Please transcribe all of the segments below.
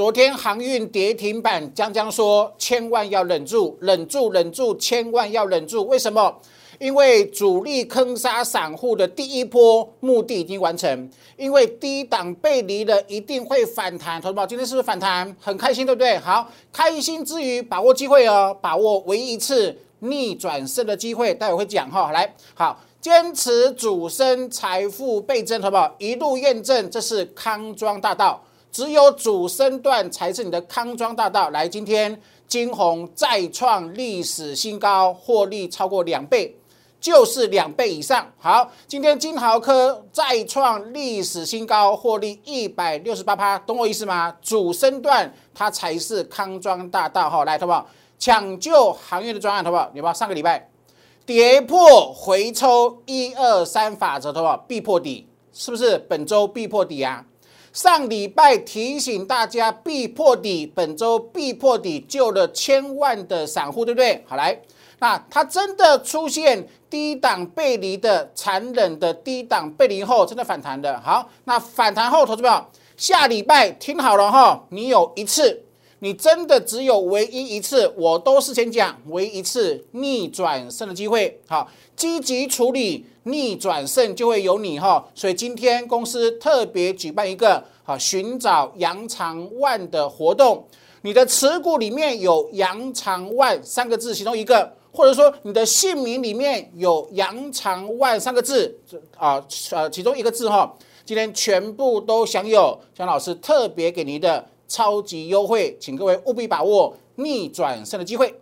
昨天航运跌停板，江江说千万要忍住，忍住，忍住，千万要忍住。为什么？因为主力坑杀散户的第一波目的已经完成，因为低档背离了，一定会反弹。同志们，今天是不是反弹？很开心，对不对？好，开心之余，把握机会哦，把握唯一一次逆转胜的机会。待会会讲哈，来，好，坚持主升，财富倍增，好不好？一路验证，这是康庄大道，只有主升段才是你的康庄大道。来，今天金红再创历史新高，获利超过两倍。就是两倍以上。好，今天金豪科再创历史新高，获利一百六十八趴，懂我意思吗？主升段它才是康庄大道哈，来，好不好？抢救行业的专案，好不好？有没有？上个礼拜跌破回抽一二三法则，好不好？必破底，是不是？本周必破底啊！上礼拜提醒大家必破底，本周必破底，救了千万的散户，对不对？好来。那它真的出现低档背离的残忍的低档背离后，真的反弹的。好，那反弹后，投资友下礼拜听好了哈，你有一次，你真的只有唯一一次，我都事先讲，唯一一次逆转胜的机会。好，积极处理逆转胜就会有你哈。所以今天公司特别举办一个好寻找杨长万的活动，你的持股里面有杨长万三个字，其中一个。或者说你的姓名里面有杨长万三个字，啊呃其中一个字哈，今天全部都享有江老师特别给您的超级优惠，请各位务必把握逆转胜的机会。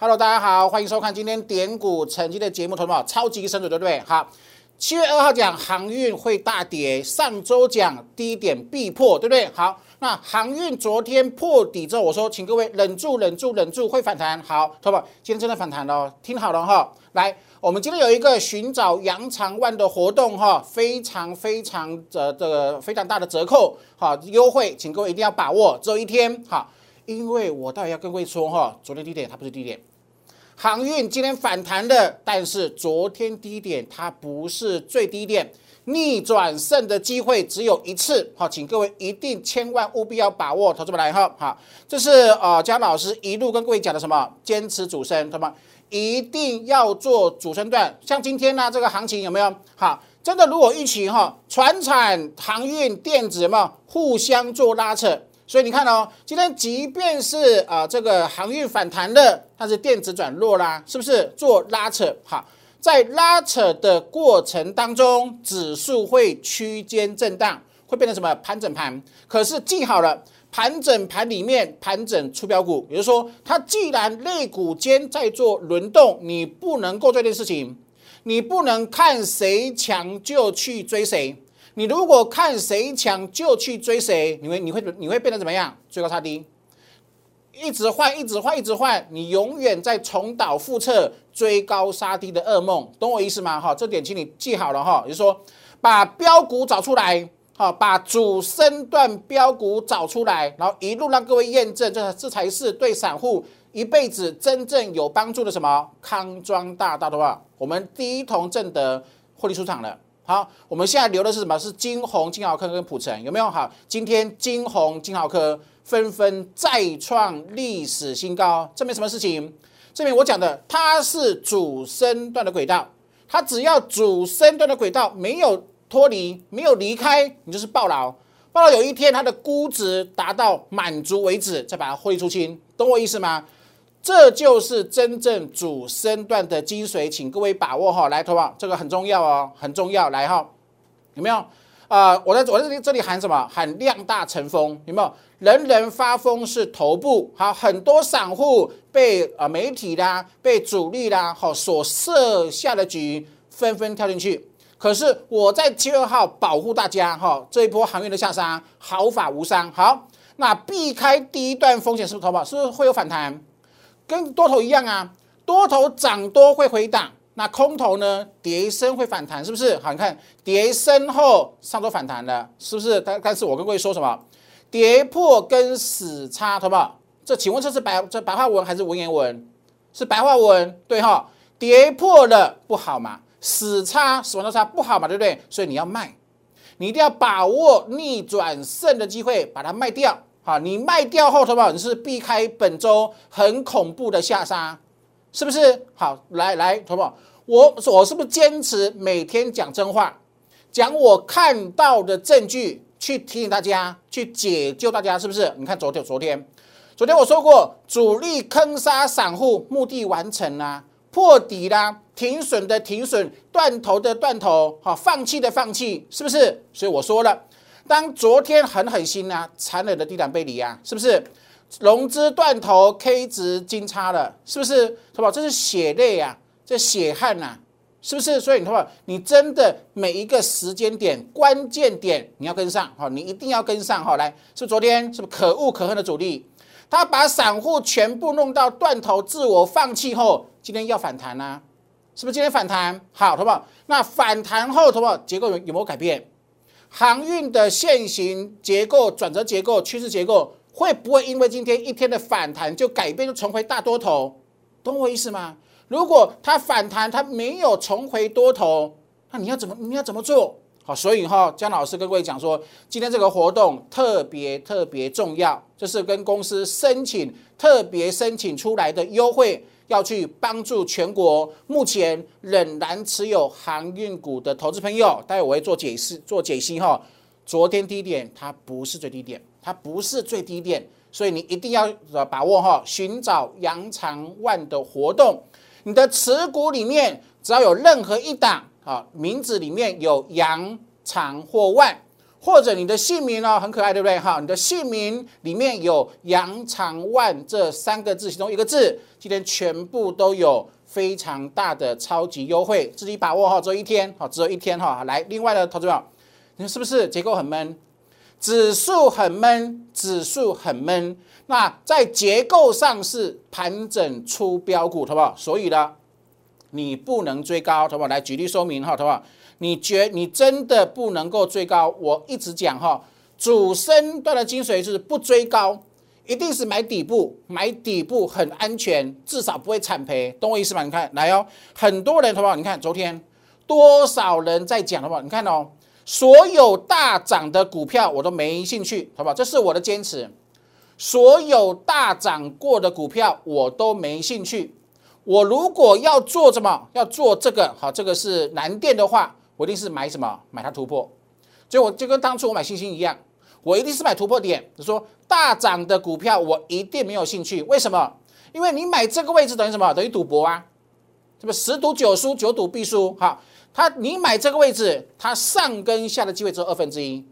Hello，大家好，欢迎收看今天点股成绩的节目，同学们，超级神准，对不对？好，七月二号讲航运会大跌，上周讲低点必破，对不对？好，那航运昨天破底之后，我说请各位忍住，忍住，忍住，会反弹。好，同学们，今天真的反弹了，听好了哈。来，我们今天有一个寻找杨长万的活动哈，非常非常的这个非常大的折扣，好优惠，请各位一定要把握，只有一天。好，因为我到底要跟各位说哈，昨天低点它不是低点。航运今天反弹的，但是昨天低点它不是最低点，逆转胜的机会只有一次，好，请各位一定千万务必要把握，投资们来哈，好，这是呃江老师一路跟各位讲的什么，坚持主升，同学们一定要做主升段，像今天呢这个行情有没有？好，真的如果一起哈，船产、航运、电子有没有互相做拉扯？所以你看哦，今天即便是啊这个航运反弹了，它是电子转弱啦，是不是做拉扯？好，在拉扯的过程当中，指数会区间震荡，会变成什么盘整盘？可是记好了，盘整盘里面盘整出标股，也就是说，它既然肋骨间在做轮动，你不能够做这件事情，你不能看谁强就去追谁。你如果看谁强就去追谁，你会你会你会变得怎么样？追高杀低，一直换一直换一直换，你永远在重蹈覆辙，追高杀低的噩梦，懂我意思吗？哈，这点请你记好了哈，也就是说把标股找出来，哈，把主升段标股找出来，然后一路让各位验证，这这才是对散户一辈子真正有帮助的什么康庄大道的话，我们第一桶正德获利出场了。好，我们现在留的是什么？是金红、金豪科跟普成，有没有？好，今天金红、金豪科纷纷再创历史新高，证明什么事情？证明我讲的，它是主升段的轨道，它只要主升段的轨道没有脱离、没有离开，你就是暴牢。暴牢有一天它的估值达到满足为止，再把它获利出清，懂我意思吗？这就是真正主升段的精髓，请各位把握哈。来，投保这个很重要哦，很重要。来哈，有没有？啊，我在我在这里喊什么？喊量大成风，有没有？人人发疯是头部，好，很多散户被啊媒体啦、被主力啦，好所设下的局，纷纷跳进去。可是我在七月号保护大家哈，这一波行业的下杀毫发无伤。好，那避开第一段风险是不是投保？是不是会有反弹？跟多头一样啊，多头涨多会回档，那空头呢，跌升会反弹，是不是？好，你看跌升后上周反弹了，是不是？但但是我跟各位说什么？跌破跟死叉，好不好？这请问这是白这白话文还是文言文？是白话文，对哈？跌破了不好嘛？死叉死亡交叉不好嘛？对不对？所以你要卖，你一定要把握逆转胜的机会，把它卖掉。好，你卖掉后，投保？你是避开本周很恐怖的下杀，是不是？好，来来，投保？我我是不是坚持每天讲真话，讲我看到的证据，去提醒大家，去解救大家，是不是？你看昨天，昨天，昨天我说过，主力坑杀散户，目的完成啦，破底啦，停损的停损，断头的断头，好，放弃的放弃，是不是？所以我说了。当昨天狠狠心啊，残忍的低档背离啊，是不是？融资断头，K 值金叉了，是不是？是吧？这是血泪啊，这血汗呐，是不是？所以你看，你真的每一个时间点、关键点，你要跟上哈，你一定要跟上哈。来，是昨天是不是可恶可恨的主力？他把散户全部弄到断头，自我放弃后，今天要反弹啊？是不是今天反弹？好，好不好？那反弹后，好不好？结构有有没有改变？航运的现行结构、转折结构、趋势结构，会不会因为今天一天的反弹就改变，就重回大多头？懂我意思吗？如果它反弹，它没有重回多头，那你要怎么你要怎么做？好，所以哈，江老师跟各位讲说，今天这个活动特别特别重要，这是跟公司申请特别申请出来的优惠。要去帮助全国目前仍然持有航运股的投资朋友，待会我会做解释、做解析哈。昨天低点它不是最低点，它不是最低点，所以你一定要把握哈，寻找扬长万的活动。你的持股里面只要有任何一档啊，名字里面有扬长或万。或者你的姓名呢很可爱，对不对？哈，你的姓名里面有杨长万这三个字，其中一个字，今天全部都有非常大的超级优惠，自己把握哈，只有一天，好，只有一天哈。来，另外的投资者，你说是不是结构很闷？指数很闷，指数很闷。那在结构上是盘整出标股，好不好？所以呢，你不能追高，好不好？来举例说明哈，好不好？你觉你真的不能够追高？我一直讲哈，主升段的精髓就是不追高，一定是买底部，买底部很安全，至少不会惨赔，懂我意思吗？你看来哦，很多人好不好？你看昨天多少人在讲好不好？你看哦，所有大涨的股票我都没兴趣，好不好？这是我的坚持，所有大涨过的股票我都没兴趣。我如果要做什么，要做这个好，这个是蓝电的话。我一定是买什么？买它突破，所以我就跟当初我买星星一样，我一定是买突破点。就说大涨的股票，我一定没有兴趣。为什么？因为你买这个位置等于什么？等于赌博啊！是不是十赌九输，九赌必输？好，它你买这个位置，它上跟下的机会只有二分之一，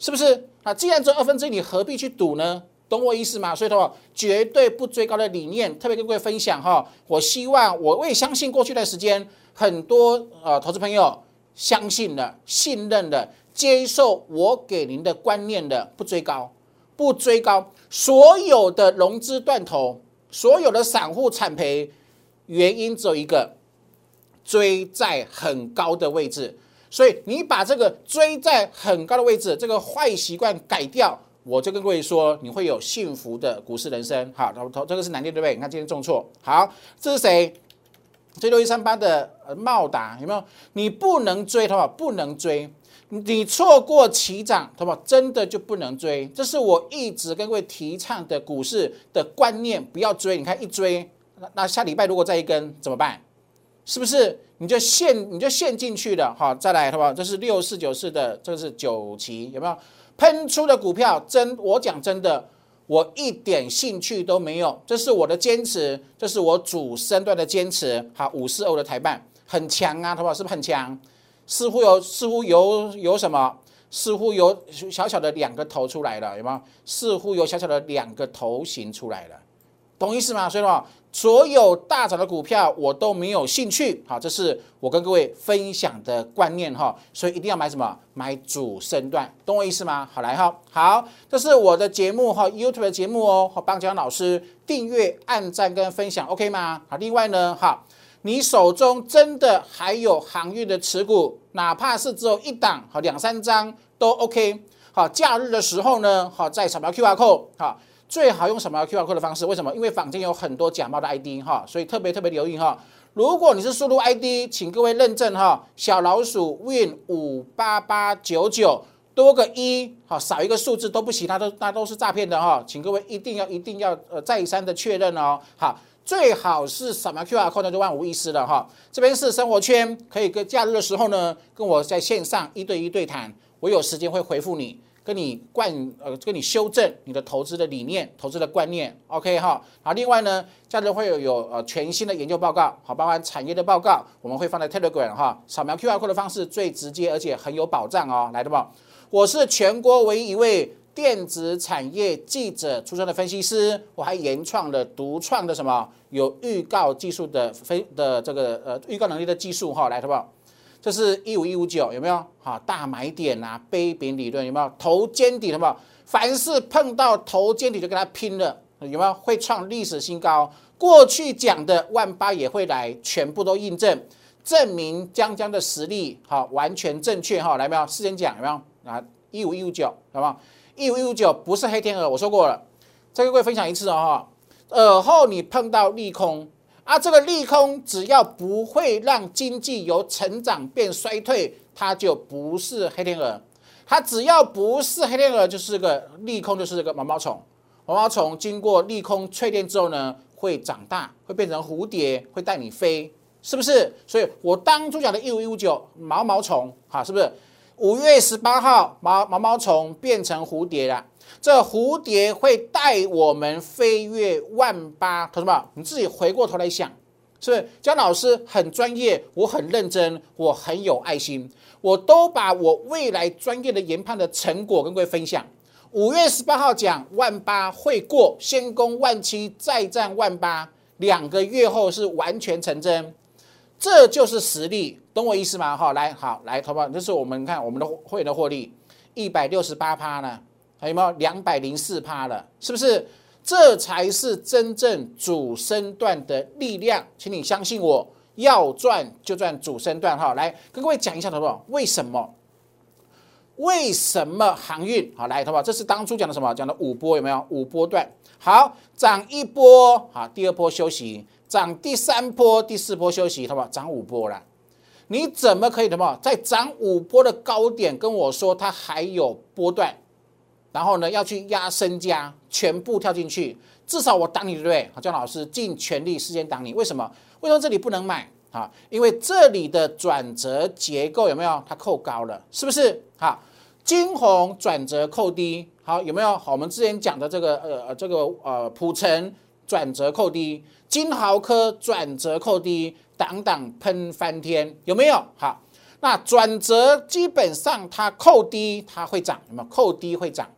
是不是？啊，既然只有二分之一，你何必去赌呢？懂我意思吗？所以的话，绝对不追高的理念，特别跟各位分享哈。我希望我我也相信过去一段时间很多呃投资朋友。相信了，信任了，接受我给您的观念的，不追高，不追高，所有的融资断头，所有的散户惨赔，原因只有一个，追在很高的位置。所以你把这个追在很高的位置，这个坏习惯改掉，我就跟各位说，你会有幸福的股市人生。好，头头这个是难念对不对？你看今天重挫，好，这是谁？这六一三八的茂达有没有？你不能追，好不好？不能追，你错过起涨，好不好？真的就不能追。这是我一直跟各位提倡的股市的观念，不要追。你看一追，那那下礼拜如果再一根怎么办？是不是你就陷你就陷进去了？好，再来好不好？这是六四九四的，这个是九旗有没有？喷出的股票真，我讲真的。我一点兴趣都没有，这是我的坚持，这是我主升段的坚持。好，五四欧的台办很强啊，好不好？是不是很强？似乎有，似乎有有什么？似乎有小小的两个头出来了，有吗？似乎有小小的两个头型出来了。懂意思吗？所以说，所有大涨的股票我都没有兴趣。好，这是我跟各位分享的观念哈。所以一定要买什么？买主升段，懂我意思吗？好来哈，好，这是我的节目哈，YouTube 的节目哦。和邦江老师订阅、按赞跟分享，OK 吗？好，另外呢，哈，你手中真的还有航运的持股，哪怕是只有一档，好两三张都 OK。好，假日的时候呢，好，再扫描 QR code，好，最好用扫描 QR code 的方式。为什么？因为坊间有很多假冒的 ID 哈，所以特别特别留意哈。如果你是输入 ID，请各位认证哈，小老鼠 win 五八八九九。多个一，好少一个数字都不行，那都那都是诈骗的哈，请各位一定要一定要呃再三的确认哦。好，最好是扫描 QR code 就万无一失了哈。这边是生活圈，可以跟假日的时候呢，跟我在线上一对一对谈，我有时间会回复你，跟你灌呃跟你修正你的投资的理念、投资的观念。OK 哈。好，另外呢，假日会有有呃全新的研究报告，好，包含产业的报告，我们会放在 Telegram 哈。扫描 QR code 的方式最直接，而且很有保障哦，来的不？我是全国唯一一位电子产业记者出身的分析师，我还研创了独创的什么有预告技术的非的这个呃预告能力的技术哈，来，好不？这是一五一五九有没有？好，大买点啊，杯柄理论有没有？头肩底有没有？凡是碰到头肩底就跟他拼了，有没有？会创历史新高？过去讲的万八也会来，全部都印证，证明江江的实力好完全正确哈，来没有？事先讲有没有？啊，一五一五九，好不好？一五一五九不是黑天鹅，我说过了，再跟各位分享一次哦哈。耳后你碰到利空啊，这个利空只要不会让经济由成长变衰退，它就不是黑天鹅。它只要不是黑天鹅，就是个利空，就是这个毛毛虫。毛毛虫经过利空淬炼之后呢，会长大，会变成蝴蝶，会带你飞，是不是？所以我当初讲的一五一五九毛毛虫，哈，是不是？五月十八号，毛毛毛虫变成蝴蝶了。这蝴蝶会带我们飞越万八，同学们，你自己回过头来想，是不是？姜老师很专业，我很认真，我很有爱心，我都把我未来专业的研判的成果跟各位分享。五月十八号讲万八会过，先攻万七，再战万八，两个月后是完全成真。这就是实力，懂我意思吗？哈，来，好，来，投保，这是我们看我们的会员的获利，一百六十八趴呢，还有没有两百零四趴了？是不是？这才是真正主升段的力量，请你相信我，要赚就赚主升段哈。来，跟各位讲一下，投保为什么？为什么航运？好，来，好不好，这是当初讲的什么？讲的五波有没有？五波段，好，涨一波，好，第二波休息。涨第三波、第四波休息，好不好？涨五波了，你怎么可以什么在涨五波的高点跟我说它还有波段，然后呢要去压身家，全部跳进去，至少我挡你对不对？好，姜老师尽全力时间挡你，为什么？为什么这里不能买啊？因为这里的转折结构有没有？它扣高了，是不是？好，金红转折扣低，好有没有？好，我们之前讲的这个呃呃这个呃普成。转折扣低，金豪科转折扣低，挡挡喷翻天，有没有？好，那转折基本上它扣低它会涨，有没有？扣低会涨，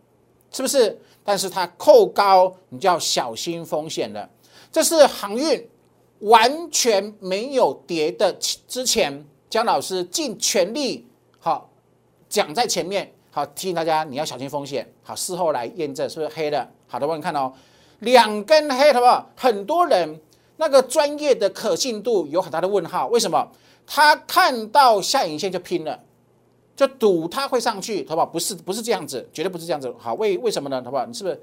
是不是？但是它扣高，你就要小心风险了。这是航运完全没有跌的之前，姜老师尽全力好讲在前面，好提醒大家你要小心风险。好，事后来验证是不是黑的？好的，我你看哦。两根黑，好不好？很多人那个专业的可信度有很大的问号。为什么？他看到下影线就拼了，就赌它会上去，好不好？不是，不是这样子，绝对不是这样子。好，为为什么呢？好不好？你是不是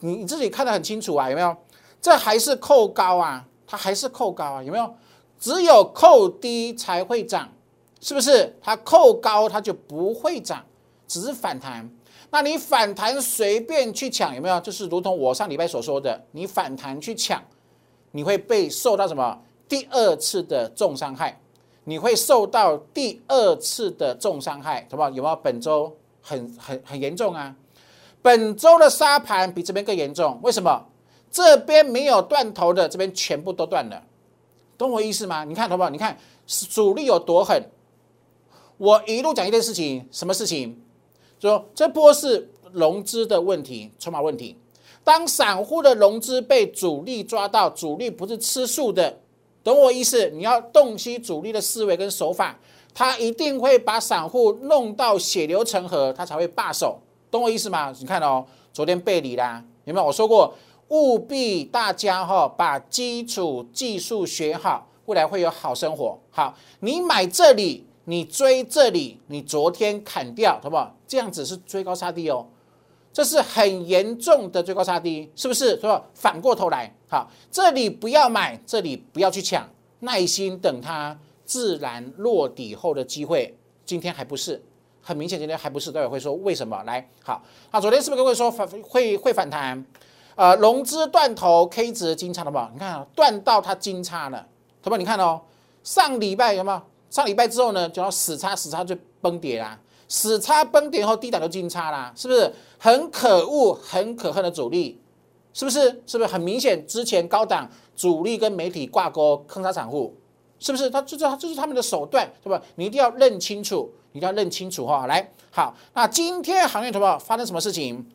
你你自己看得很清楚啊？有没有？这还是扣高啊？它还是扣高啊？有没有？只有扣低才会涨，是不是？它扣高它就不会涨，只是反弹。那你反弹随便去抢有没有？就是如同我上礼拜所说的，你反弹去抢，你会被受到什么第二次的重伤害？你会受到第二次的重伤害，好不好？有没有？本周很很很严重啊！本周的沙盘比这边更严重，为什么？这边没有断头的，这边全部都断了，懂我意思吗？你看，好不好？你看主力有多狠？我一路讲一件事情，什么事情？说这波是融资的问题，筹码问题。当散户的融资被主力抓到，主力不是吃素的，懂我意思？你要洞悉主力的思维跟手法，他一定会把散户弄到血流成河，他才会罢手，懂我意思吗？你看哦，昨天背离啦，有没有？我说过，务必大家哈把基础技术学好，未来会有好生活。好，你买这里。你追这里，你昨天砍掉，好不好？这样子是追高杀低哦，这是很严重的追高杀低，是不是？是吧？反过头来，好，这里不要买，这里不要去抢，耐心等它自然落底后的机会。今天还不是很明显，今天还不是，待会会说为什么？来，好，那昨天是不是跟会说反会会反弹？呃，融资断头，K 值金叉好不好？你看啊，断到它金叉了，好不好？你看哦，上礼拜有没有？上礼拜之后呢，就要死叉死叉就崩跌啦，死叉崩跌后低档就金叉啦，是不是很可恶、很可恨的主力？是不是？是不是很明显？之前高档主力跟媒体挂钩坑杀散户，是不是？他就是他就是他们的手段，对吧？你一定要认清楚，你一定要认清楚哈。来，好，那今天行业投保发生什么事情？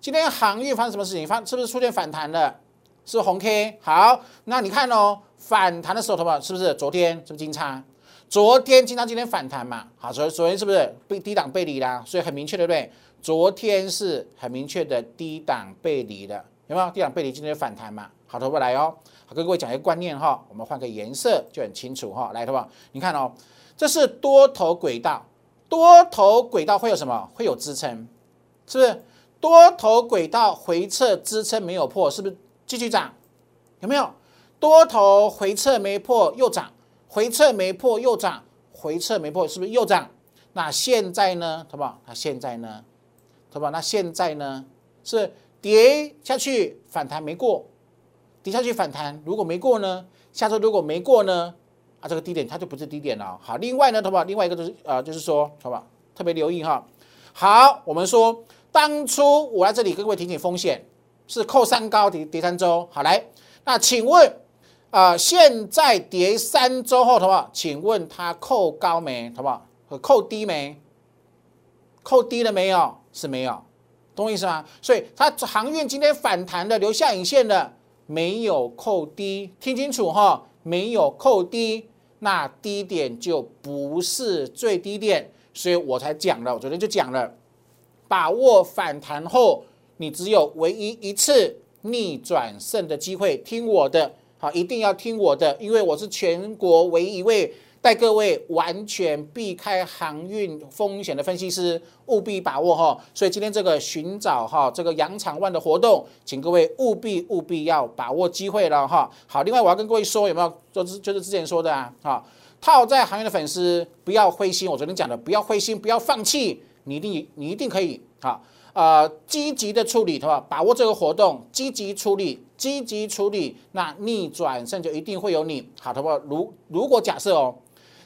今天行业发生什么事情？发是不是出现反弹了？是红 K。好，那你看哦。反弹的时候，同学是不是昨天是不是金叉？昨天金叉，今天反弹嘛？好，所以昨天是不是被低档背离啦？所以很明确，对不对？昨天是很明确的低档背离的，有没有？低档背离今天反弹嘛？好，头发来哦。好，跟各位讲一个观念哈，我们换个颜色就很清楚哈。来，头发，你看哦，这是多头轨道，多头轨道会有什么？会有支撑，是不是？多头轨道回撤支撑没有破，是不是继续涨？有没有？多头回撤没破又涨，回撤没破又涨，回撤没破是不是又涨？那现在呢，好不好？那现在呢，好不好？那现在呢是跌下去反弹没过，跌下去反弹如果没过呢？下周如果没过呢？啊，这个低点它就不是低点了。好，另外呢，好不好？另外一个就是呃，就是说，好不好？特别留意哈。好，我们说当初我在这里跟各位提醒风险是扣三高跌跌三周。好来，那请问。啊，现在跌三周后，好不好？请问它扣高没？好不好？扣低没？扣低了没有？是没有，懂我意思吗？所以它航运今天反弹的留下影线的没有扣低，听清楚哈，没有扣低，那低点就不是最低点，所以我才讲了，我昨天就讲了，把握反弹后，你只有唯一一次逆转胜的机会，听我的。好，一定要听我的，因为我是全国唯一一位带各位完全避开航运风险的分析师，务必把握哈。所以今天这个寻找哈这个羊肠万的活动，请各位务必务必要把握机会了哈。好，另外我要跟各位说，有没有就是就是之前说的啊？哈，套在行业的粉丝不要灰心，我昨天讲的不要灰心，不要放弃，你一定你一定可以啊。呃，积极的处理，对吧？把握这个活动，积极处理，积极处理，那逆转胜就一定会有你，好，好不好？如如果假设哦，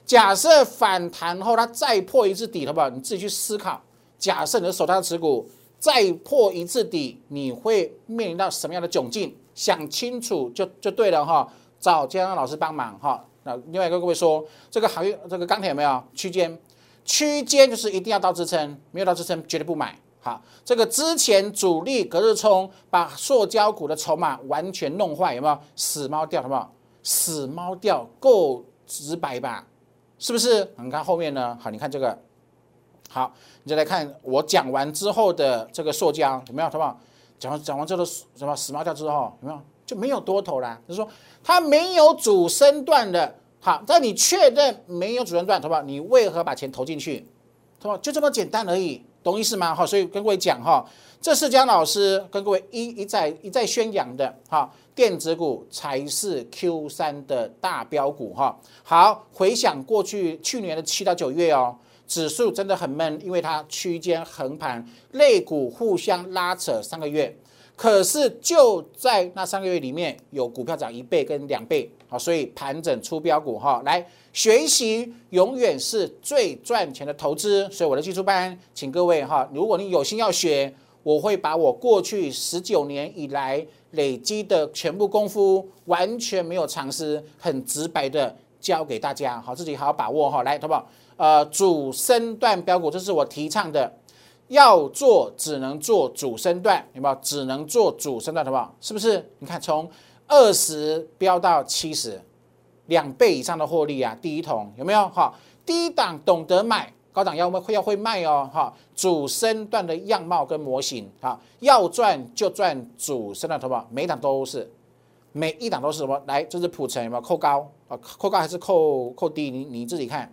假设反弹后它再破一次底，好不好？你自己去思考，假设你的手上持股再破一次底，你会面临到什么样的窘境？想清楚就就对了哈。找江江老师帮忙哈。那另外一个各位说，这个行业这个钢铁有没有区间？区间就是一定要到支撑，没有到支撑绝对不买。好，这个之前主力隔日冲把塑胶股的筹码完全弄坏，有没有死猫掉？有没有死猫掉？够直白吧？是不是？你看后面呢？好，你看这个，好，你再来看我讲完之后的这个塑胶有没有？好不好？讲完讲完这个什么死猫掉之后有没有就没有多头啦？就是说它没有主升段的。好，在你确认没有主升段，好不好？你为何把钱投进去？好不好就这么简单而已。懂意思吗？哈，所以跟各位讲哈，这是江老师跟各位一一再一再宣扬的哈，电子股才是 Q 三的大标股哈。好，回想过去去年的七到九月哦，指数真的很闷，因为它区间横盘，类股互相拉扯三个月。可是就在那三个月里面，有股票涨一倍跟两倍，好，所以盘整出标股哈，来学习永远是最赚钱的投资。所以我的技术班，请各位哈，如果你有心要学，我会把我过去十九年以来累积的全部功夫，完全没有藏私，很直白的教给大家，好，自己好好把握哈，来，好不好？呃，主升段标股，这是我提倡的。要做只能做主升段，有没有？只能做主升段，好不好？是不是？你看从二十飙到七十，两倍以上的获利啊！第一桶有没有？哈，低档懂得买，高档要会要会卖哦！哈，主升段的样貌跟模型，哈，要赚就赚主升段，好不好？每一档都是，每一档都是什么？来，这是普成有没有？扣高啊？扣高还是扣扣低？你你自己看，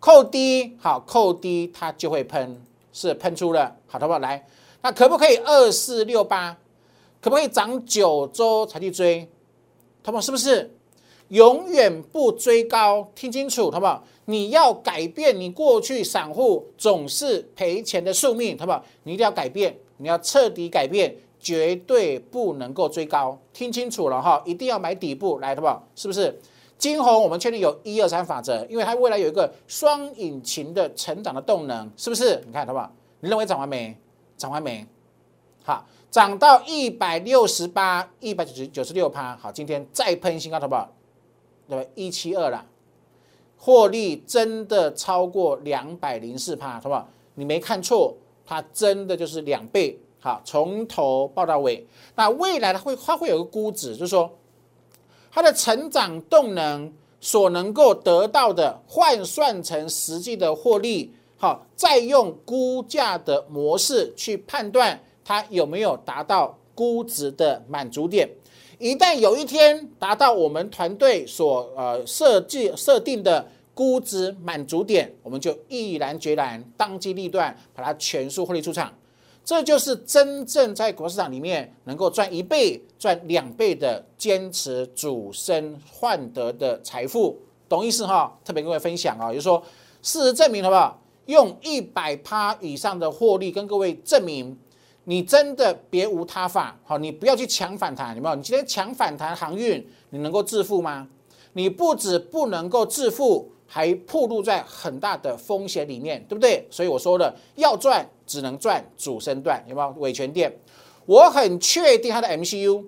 扣低，好，扣低它就会喷，是喷出了，好，好不好？来，那可不可以二四六八？可不可以涨九周才去追？好不好？是不是？永远不追高，听清楚，好不好？你要改变你过去散户总是赔钱的宿命，好不好？你一定要改变，你要彻底改变，绝对不能够追高，听清楚了哈！一定要买底部来，好不好？是不是？金红我们确定有一二三法则，因为它未来有一个双引擎的成长的动能，是不是？你看，好不好？你认为涨完没？涨完没？好，涨到一百六十八、一百九十九十六趴，好，今天再喷新高，好不好？对吧？一七二了，获利真的超过两百零四趴，好不好？你没看错，它真的就是两倍。好，从头报到尾。那未来它会它会有个估值，就是说它的成长动能所能够得到的换算成实际的获利，好，再用估价的模式去判断它有没有达到估值的满足点。一旦有一天达到我们团队所呃设计设定的估值满足点，我们就毅然决然当机立断把它全数获利出场。这就是真正在股市场里面能够赚一倍、赚两倍的坚持主升换得的财富，懂意思哈？特别跟各位分享啊，就是说事实证明好不好？用一百趴以上的获利跟各位证明。你真的别无他法，好，你不要去抢反弹，有没有？你今天抢反弹航运，你能够致富吗？你不止不能够致富，还暴露在很大的风险里面，对不对？所以我说的，要赚只能赚主升段，有没有？伟权店，我很确定它的 MCU，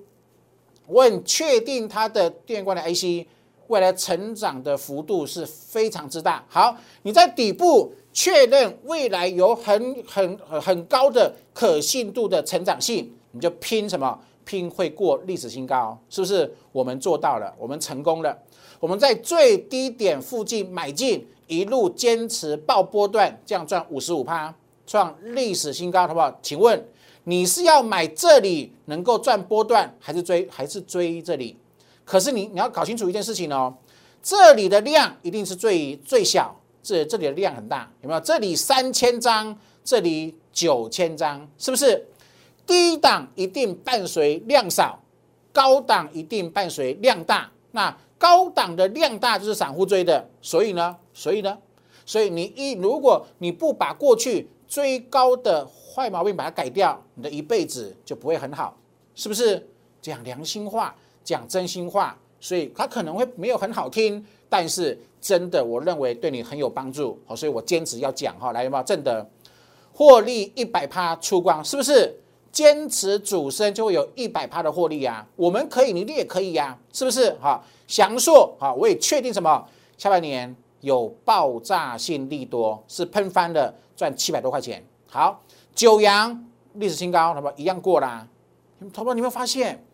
我很确定它的电关的 AC，未来成长的幅度是非常之大。好，你在底部。确认未来有很很很高的可信度的成长性，你就拼什么？拼会过历史新高，是不是？我们做到了，我们成功了。我们在最低点附近买进，一路坚持爆波段，这样赚五十五趴，创历史新高，好不好？请问你是要买这里能够赚波段，还是追还是追这里？可是你你要搞清楚一件事情哦，这里的量一定是最最小。这这里的量很大，有没有？这里三千张，这里九千张，是不是？低档一定伴随量少，高档一定伴随量大。那高档的量大就是散户追的，所以呢，所以呢，所以你一如果你不把过去追高的坏毛病把它改掉，你的一辈子就不会很好，是不是？讲良心话，讲真心话，所以它可能会没有很好听，但是。真的，我认为对你很有帮助，好，所以我坚持要讲哈，来有没有？正的获利一百趴出光，是不是？坚持主升就会有一百趴的获利呀。我们可以，你也可以呀，是不是？哈，祥硕哈，我也确定什么？下半年有爆炸性利多，是喷翻的，赚七百多块钱。好，九阳历史新高，那么一样过啦。投保，你有没有发现？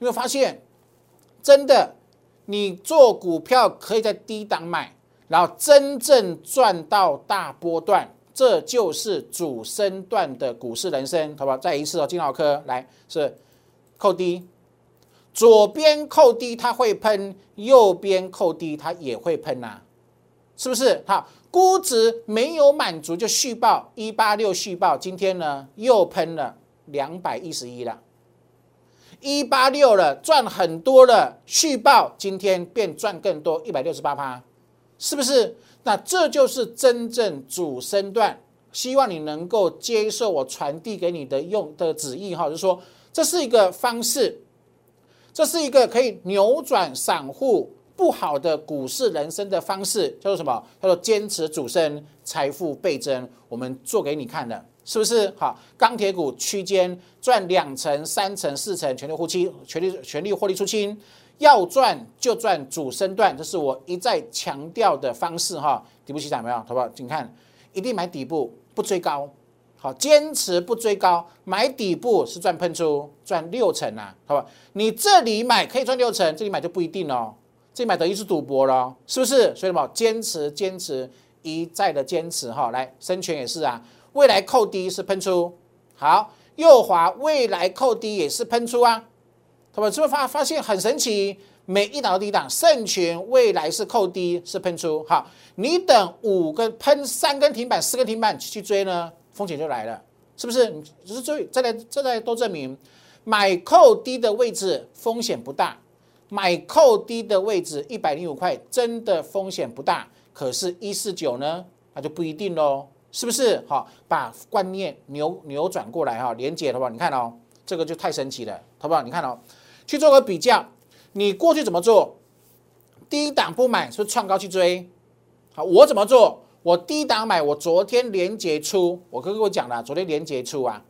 有没有发现？真的。你做股票可以在低档买，然后真正赚到大波段，这就是主升段的股市人生，好不好？再一次哦，金老科来是扣低，左边扣低它会喷，右边扣低它也会喷呐，是不是？好，估值没有满足就续报一八六续报，今天呢又喷了两百一十一了。一八六了，赚很多了，续报今天变赚更多，一百六十八趴，是不是？那这就是真正主升段，希望你能够接受我传递给你的用的旨意哈，就是说这是一个方式，这是一个可以扭转散户不好的股市人生的方式，叫做什么？叫做坚持主升，财富倍增，我们做给你看的。是不是好？钢铁股区间赚两成、三成、四成，全力呼期，全力全力获利出清。要赚就赚主升段，这是我一再强调的方式哈。底部起涨没有？好不好？请看，一定买底部，不追高。好，坚持不追高，买底部是赚喷出，赚六成啊，好吧？你这里买可以赚六成，这里买就不一定哦。这里买等于是赌博了，是不是？所以什么？坚持坚持，一再的坚持哈。来，深全也是啊。未来扣低是喷出，好，右滑未来扣低也是喷出啊，他们是不是发发现很神奇？每一档低档，盛权未来是扣低是喷出，好，你等五根喷三根停板、四根停板去追呢，风险就来了，是不是？你只是追，再来再来都证明，买扣低的位置风险不大，买扣低的位置一百零五块真的风险不大，可是，一四九呢，那就不一定喽，是不是？好，把观念扭扭转过来哈，连接好不好？你看哦，这个就太神奇了，好不好？你看哦，去做个比较。你过去怎么做？低档不买是不是创高去追，好，我怎么做？我低档买，我昨天连接出，我跟各位讲了，昨天连接出啊，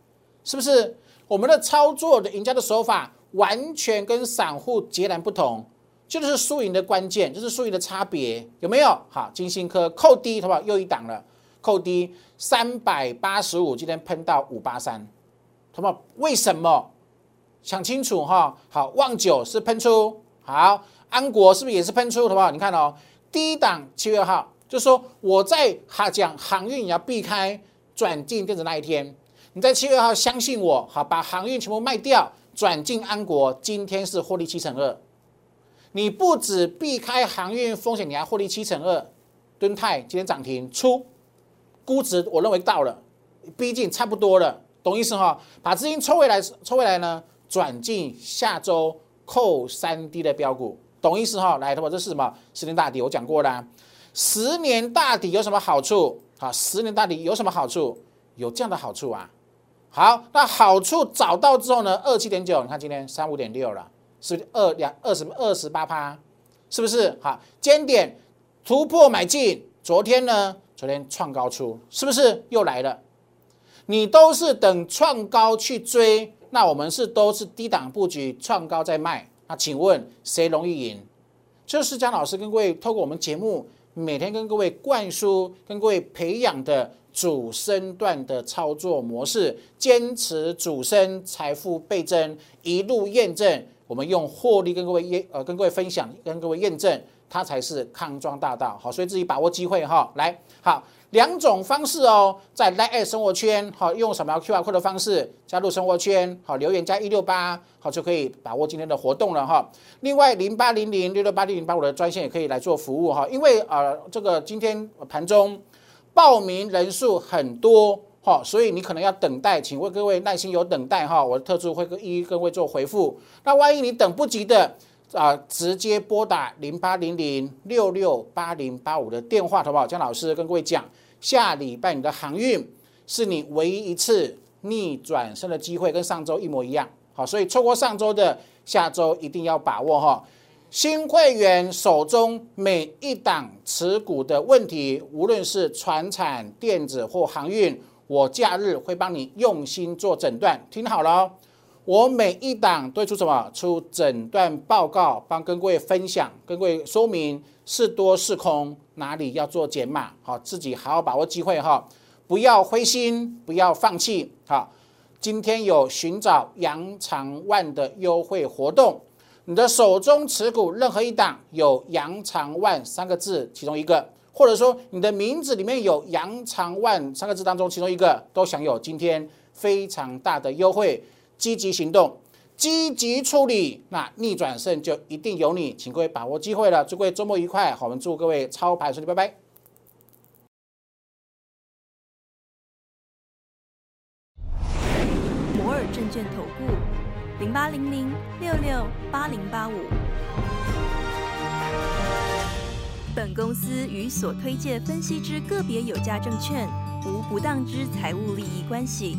是不是？我们的操作的赢家的手法完全跟散户截然不同，就是输赢的关键，就是输赢的差别，有没有？好，金星科扣低，好不好？又一档了，扣低三百八十五，今天喷到五八三，好不好？为什么？想清楚哈，好，旺九是喷出，好，安国是不是也是喷出，好不好？你看哦，第一档七月二号，就说我在哈讲航运你要避开转进电子那一天，你在七月二号相信我，好，把航运全部卖掉，转进安国，今天是获利七成二，你不止避开航运风险，你还获利七成二，敦泰今天涨停出，估值我认为到了，逼近差不多了，懂意思哈？把资金抽回来，抽回来呢？转进下周扣三 D 的标股，懂意思哈？来，同学这是什么？十年大底，我讲过啦。十年大底有什么好处？好，十年大底有什么好处？有这样的好处啊。好，那好处找到之后呢？二七点九，你看今天三五点六了，是不是二两二十二十八趴？是不是？好，尖点突破买进，昨天呢？昨天创高出，是不是又来了？你都是等创高去追。那我们是都是低档布局，创高在卖。那请问谁容易赢？就是江老师跟各位透过我们节目，每天跟各位灌输、跟各位培养的主升段的操作模式，坚持主升，财富倍增，一路验证。我们用获利跟各位验呃，跟各位分享，跟各位验证，它才是康庄大道。好，所以自己把握机会哈。来，好。两种方式哦，在 Line 生活圈好，用扫描 QR code 的方式加入生活圈好，留言加一六八好就可以把握今天的活动了哈。另外零八零零六六八零零八五的专线也可以来做服务哈，因为呃这个今天盘中报名人数很多哈，所以你可能要等待，请问各位耐心有等待哈，我的特助会一一各位做回复。那万一你等不及的啊，直接拨打零八零零六六八零八五的电话好不好？江老师跟各位讲。下礼拜你的航运是你唯一一次逆转身的机会，跟上周一模一样。好，所以错过上周的，下周一定要把握哈。新会员手中每一档持股的问题，无论是船产、电子或航运，我假日会帮你用心做诊断。听好了，我每一档都出什么？出诊断报告，帮跟各位分享，跟各位说明。是多是空，哪里要做减码？好，自己好好把握机会哈，不要灰心，不要放弃。好，今天有寻找杨长万的优惠活动，你的手中持股任何一档有杨长万三个字，其中一个，或者说你的名字里面有杨长万三个字当中其中一个，都享有今天非常大的优惠，积极行动。积极处理，那逆转胜就一定有你，请各位把握机会了。祝各位周末愉快，好，我们祝各位操盘顺利，拜拜。摩尔证券投顾零八零零六六八零八五。本公司与所推介分析之个别有价证券无不当之财务利益关系。